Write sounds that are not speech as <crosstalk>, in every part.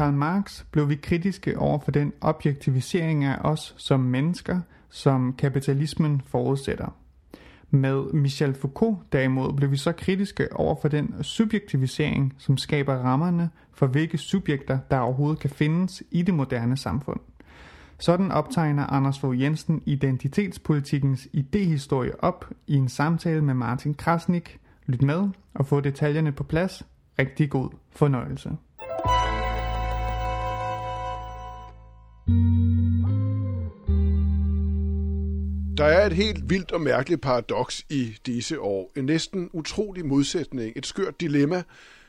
Karl Marx blev vi kritiske over for den objektivisering af os som mennesker, som kapitalismen forudsætter. Med Michel Foucault derimod blev vi så kritiske over for den subjektivisering, som skaber rammerne for hvilke subjekter, der overhovedet kan findes i det moderne samfund. Sådan optegner Anders Fogh Jensen identitetspolitikkens idehistorie op i en samtale med Martin Krasnik. Lyt med og få detaljerne på plads. Rigtig god fornøjelse. Er et helt vildt og mærkeligt paradoks i disse år. En næsten utrolig modsætning, et skørt dilemma,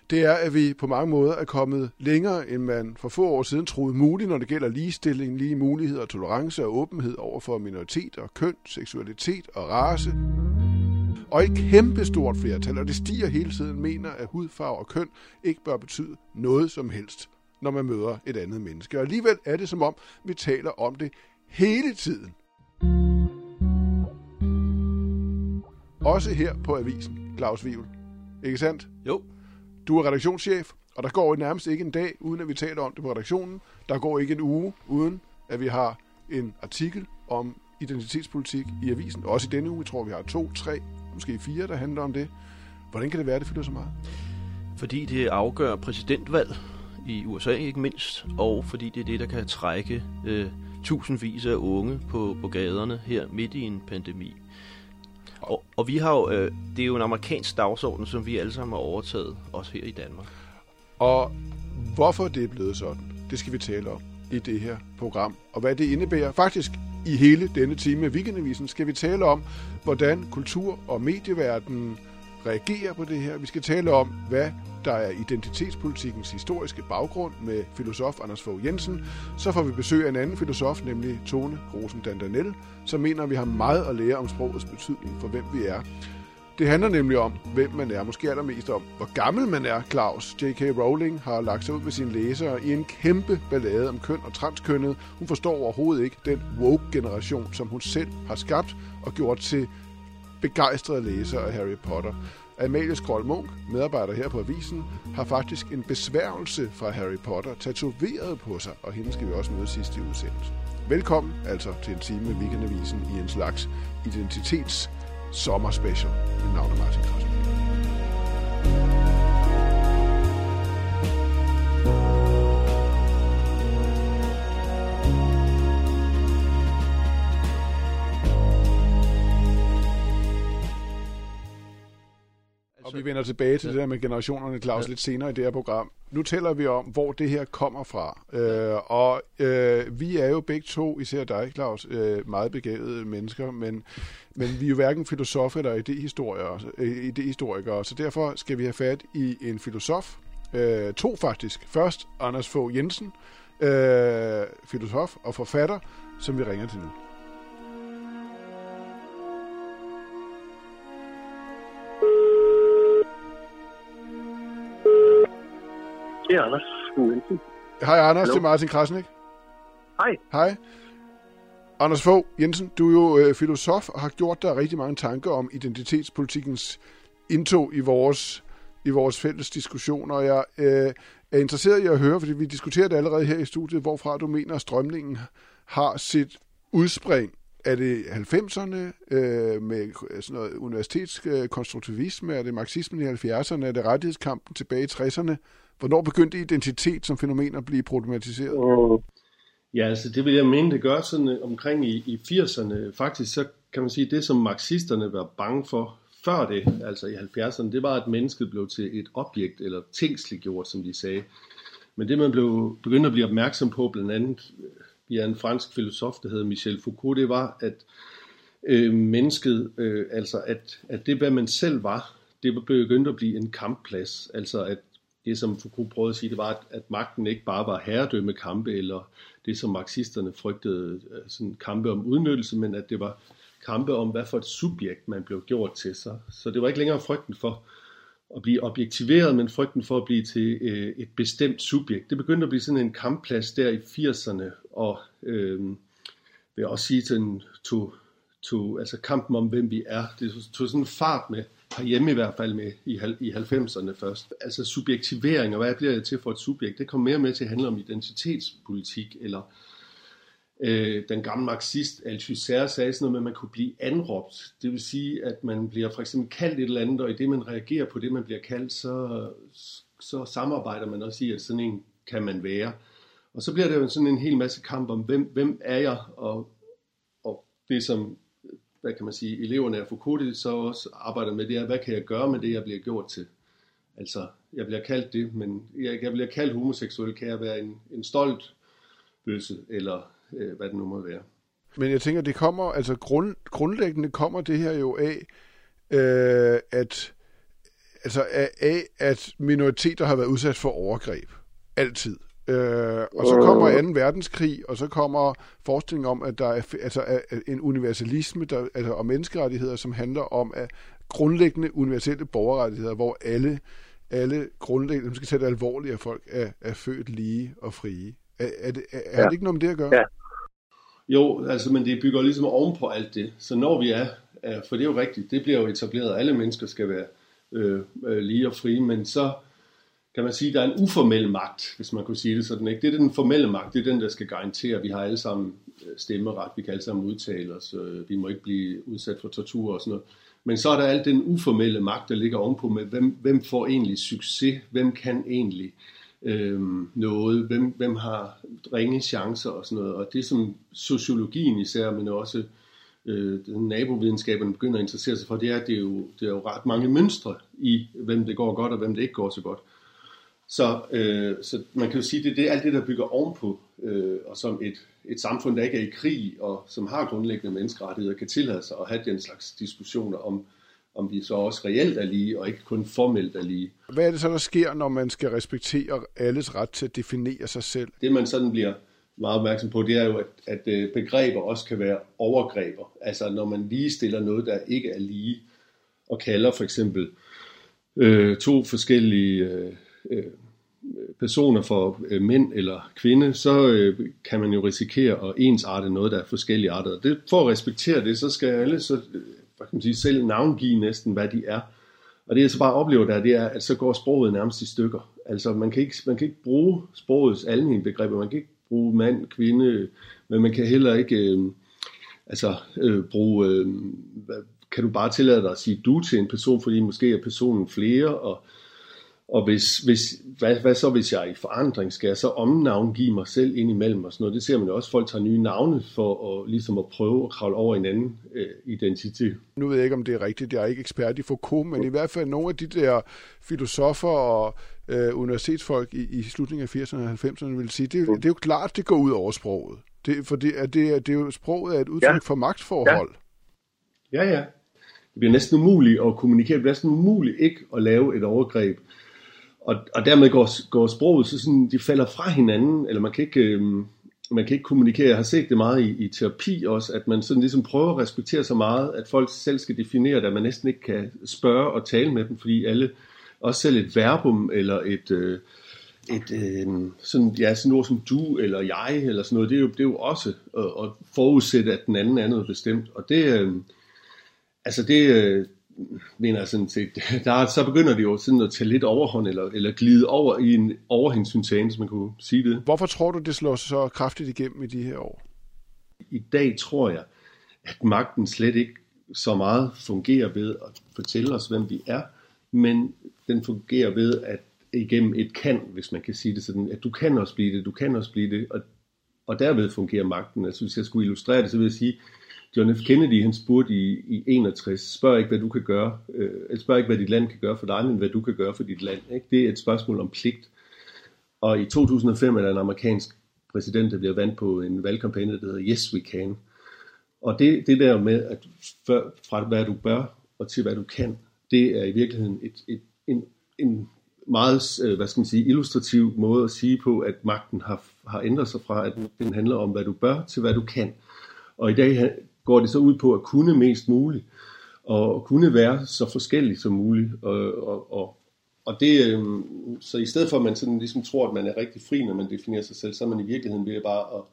det er, at vi på mange måder er kommet længere, end man for få år siden troede muligt, når det gælder ligestilling, lige muligheder, tolerance og åbenhed over for minoriteter, køn, seksualitet og race. Og et kæmpestort flertal, og det stiger hele tiden, mener, at hudfarve og køn ikke bør betyde noget som helst, når man møder et andet menneske. Og alligevel er det som om, vi taler om det hele tiden. Også her på avisen, Claus Wivel. Ikke sandt? Jo. Du er redaktionschef, og der går nærmest ikke en dag, uden at vi taler om det på redaktionen. Der går ikke en uge, uden at vi har en artikel om identitetspolitik i avisen. Også i denne uge, tror vi har to, tre, måske fire, der handler om det. Hvordan kan det være, det fylder så meget? Fordi det afgør præsidentvalg i USA ikke mindst, og fordi det er det, der kan trække øh, tusindvis af unge på, på gaderne her midt i en pandemi. Og, og vi har jo, øh, det er jo en amerikansk dagsorden, som vi alle sammen har overtaget, også her i Danmark. Og hvorfor det er blevet sådan, det skal vi tale om i det her program. Og hvad det indebærer faktisk i hele denne time af Weekendavisen, skal vi tale om, hvordan kultur- og medieverdenen reagerer på det her. Vi skal tale om, hvad der er identitetspolitikkens historiske baggrund med filosof Anders Fogh Jensen. Så får vi besøg af en anden filosof, nemlig Tone Grosen Dandanel, som mener, at vi har meget at lære om sprogets betydning for, hvem vi er. Det handler nemlig om, hvem man er, måske allermest om, hvor gammel man er, Claus. J.K. Rowling har lagt sig ud med sine læsere i en kæmpe ballade om køn og transkønnet. Hun forstår overhovedet ikke den woke-generation, som hun selv har skabt og gjort til begejstrede læsere af Harry Potter. Amalie Skrold Munk, medarbejder her på Avisen, har faktisk en besværgelse fra Harry Potter tatoveret på sig, og hende skal vi også møde sidst i udsendelsen. Velkommen altså til en time med Weekendavisen i en slags identitets sommerspecial. Mit navn er Martin Krasner. Og vi vender tilbage til ja. det der med generationerne, Claus, ja. lidt senere i det her program. Nu taler vi om, hvor det her kommer fra. Øh, og øh, vi er jo begge to, især dig, Claus, øh, meget begavede mennesker, men, men vi er jo hverken filosofer eller idehistorikere, øh, idehistorikere, så derfor skal vi have fat i en filosof. Øh, to faktisk. Først Anders Fogh Jensen, øh, filosof og forfatter, som vi ringer til nu. Det er Anders Jensen. Hej Anders, Hallo. det er Martin Krasnik. Hej. Hej. Anders Fogh Jensen, du er jo øh, filosof og har gjort dig rigtig mange tanker om identitetspolitikkens indtog i vores, i vores fælles diskussioner. Og jeg øh, er interesseret i at høre, fordi vi diskuterer det allerede her i studiet, hvorfra du mener, at strømningen har sit udspring. Er det 90'erne øh, med sådan noget universitetskonstruktivisme? Er det marxismen i 70'erne? Er det rettighedskampen tilbage i 60'erne? Hvornår begyndte identitet som fænomen at blive problematiseret? Mm. Ja, altså det vil jeg mene, det gør sådan øh, omkring i, i 80'erne. Faktisk så kan man sige, det som marxisterne var bange for før det, altså i 70'erne, det var, at mennesket blev til et objekt, eller tingsliggjort, som de sagde. Men det man blev begyndte at blive opmærksom på, blandt andet øh, en fransk filosof, der hedder Michel Foucault, det var, at øh, mennesket, øh, altså at, at det, hvad man selv var, det begyndte at blive en kampplads. Altså at det, som Foucault prøvede at sige, det var, at, at magten ikke bare var herredømme kampe, eller det, som marxisterne frygtede, øh, sådan kampe om udnyttelse, men at det var kampe om, hvad for et subjekt man blev gjort til sig. Så det var ikke længere frygten for at blive objektiveret, men frygten for at blive til øh, et bestemt subjekt. Det begyndte at blive sådan en kampplads der i 80'erne, og øh, vil jeg også sige, den tog, tog altså kampen om, hvem vi er. Det tog sådan fart med, herhjemme i hvert fald med i, i 90'erne først. Altså subjektivering, og hvad bliver jeg til for et subjekt, det kom mere med til at handle om identitetspolitik, eller øh, den gamle marxist Althusser sagde sådan noget med, at man kunne blive anråbt. Det vil sige, at man bliver for eksempel kaldt et eller andet, og i det man reagerer på det, man bliver kaldt, så, så samarbejder man også i, at sådan en kan man være. Og så bliver det jo sådan en hel masse kamp om, hvem, hvem er jeg, og, og det som, hvad kan man sige, eleverne af Foucault så også arbejder med, det er, hvad kan jeg gøre med det, jeg bliver gjort til? Altså, jeg bliver kaldt det, men jeg, jeg bliver kaldt homoseksuel, kan jeg være en, en stolt bøsse, eller øh, hvad det nu må være. Men jeg tænker, det kommer, altså grund, grundlæggende kommer det her jo af, øh, at altså af, at minoriteter har været udsat for overgreb. Altid. Øh, og så kommer 2. verdenskrig, og så kommer forskning om, at der er altså, en universalisme der, altså, og menneskerettigheder, som handler om at grundlæggende universelle borgerrettigheder, hvor alle, alle grundlæggende, man skal tage det alvorligt, at folk er, er født lige og frie. Er, er, det, er, er ja. det ikke noget med det at gøre? Ja. Jo, altså, men det bygger ligesom oven på alt det. Så når vi er, er for det er jo rigtigt, det bliver jo etableret, at alle mennesker skal være øh, øh, lige og frie, men så kan man sige, der er en uformel magt, hvis man kunne sige det sådan. Ikke? Det er den formelle magt, det er den, der skal garantere, at vi har alle sammen øh, stemmeret, vi kan alle sammen udtale os, øh, vi må ikke blive udsat for tortur og sådan noget. Men så er der alt den uformelle magt, der ligger ovenpå med, hvem, hvem får egentlig succes, hvem kan egentlig øh, noget, hvem, hvem har ringe chancer og sådan noget. Og det som sociologien især, men også øh, nabovidenskaben begynder at interessere sig for, det er, at det er, jo, det er jo ret mange mønstre i, hvem det går godt og hvem det ikke går så godt. Så, øh, så man kan jo sige, det, det er alt det, der bygger ovenpå, øh, og som et, et samfund, der ikke er i krig, og som har grundlæggende menneskerettigheder, kan tillade sig at have den slags diskussioner om, om vi så også reelt er lige, og ikke kun formelt er lige. Hvad er det så, der sker, når man skal respektere alles ret til at definere sig selv? Det man sådan bliver meget opmærksom på, det er jo, at, at øh, begreber også kan være overgreber. Altså når man lige stiller noget, der ikke er lige, og kalder for eksempel øh, to forskellige øh, øh, personer for øh, mænd eller kvinde, så øh, kan man jo risikere at ensarte noget, der er forskellige arter. Det, for at respektere det, så skal alle så, øh, hvad kan man sige, selv navngive næsten, hvad de er. Og det jeg så bare oplever der, det er, at så går sproget nærmest i stykker. Altså man kan ikke, man kan ikke bruge sprogets almindelige begreber, man kan ikke bruge mand, kvinde, men man kan heller ikke øh, altså, øh, bruge, øh, kan du bare tillade dig at sige du til en person, fordi måske er personen flere, og og hvis, hvis, hvad, hvad så hvis jeg er i forandring? Skal jeg så omnavngive mig selv ind imellem og sådan noget? Det ser man jo også, folk tager nye navne for at, ligesom at prøve at kravle over en anden øh, identitet. Nu ved jeg ikke, om det er rigtigt. Jeg er ikke ekspert i Foucault, men i hvert fald nogle af de der filosofer og øh, universitetsfolk i, i slutningen af 80'erne og 90'erne vil sige, det, det er jo klart, det går ud over sproget. Det, for det, er, det, er, det er jo sproget er et udtryk ja. for magtforhold. Ja. ja, ja. Det bliver næsten umuligt at kommunikere. Det bliver næsten umuligt ikke at lave et overgreb og, og dermed går, går sproget, så sådan, de falder fra hinanden, eller man kan ikke, øh, man kan ikke kommunikere. Jeg har set det meget i, i terapi også, at man sådan ligesom prøver at respektere så meget, at folk selv skal definere det, at man næsten ikke kan spørge og tale med dem, fordi alle, også selv et verbum eller et, øh, et øh, sådan, ja, sådan ord som du eller jeg eller sådan noget, det er jo, det er jo også at, at forudsætte, at den anden er noget bestemt. Og det, øh, altså det, øh, mener jeg sådan set, <laughs> der, så begynder det jo sådan at tage lidt overhånd, eller, eller glide over i en overhængssyntese, hvis man kunne sige det. Hvorfor tror du, det slår så kraftigt igennem i de her år? I dag tror jeg, at magten slet ikke så meget fungerer ved at fortælle os, hvem vi er, men den fungerer ved at igennem et kan, hvis man kan sige det sådan, at du kan også blive det, du kan også blive det, og, og derved fungerer magten. Altså hvis jeg skulle illustrere det, så vil jeg sige, John F. Kennedy, han spurgte i, i 61, spørg ikke, hvad du kan gøre, øh, spørg ikke, hvad dit land kan gøre for dig, men hvad du kan gøre for dit land. Ikke? Det er et spørgsmål om pligt. Og i 2005 er der en amerikansk præsident, der bliver vandt på en valgkampagne, der hedder Yes We Can. Og det, det der med, at før, fra hvad du bør og til hvad du kan, det er i virkeligheden et, et, en, en meget, øh, hvad skal man sige, illustrativ måde at sige på, at magten har, har ændret sig fra, at den handler om, hvad du bør, til hvad du kan. Og i dag går det så ud på at kunne mest muligt, og kunne være så forskellig som muligt. Og, og, og, og det, øh, så i stedet for at man sådan ligesom tror, at man er rigtig fri, når man definerer sig selv, så er man i virkeligheden ved bare at,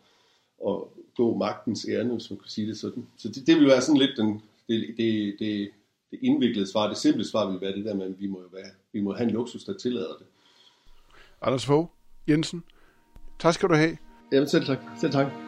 at gå magtens ærne, hvis man kan sige det sådan. Så det, det vil være sådan lidt den, det, det, det, det indviklede svar. Det simple svar vil være det der med, at vi må, jo være, vi må have en luksus, der tillader det. Anders Fogh Jensen, tak skal du have. Jamen selv tak. Selv tak.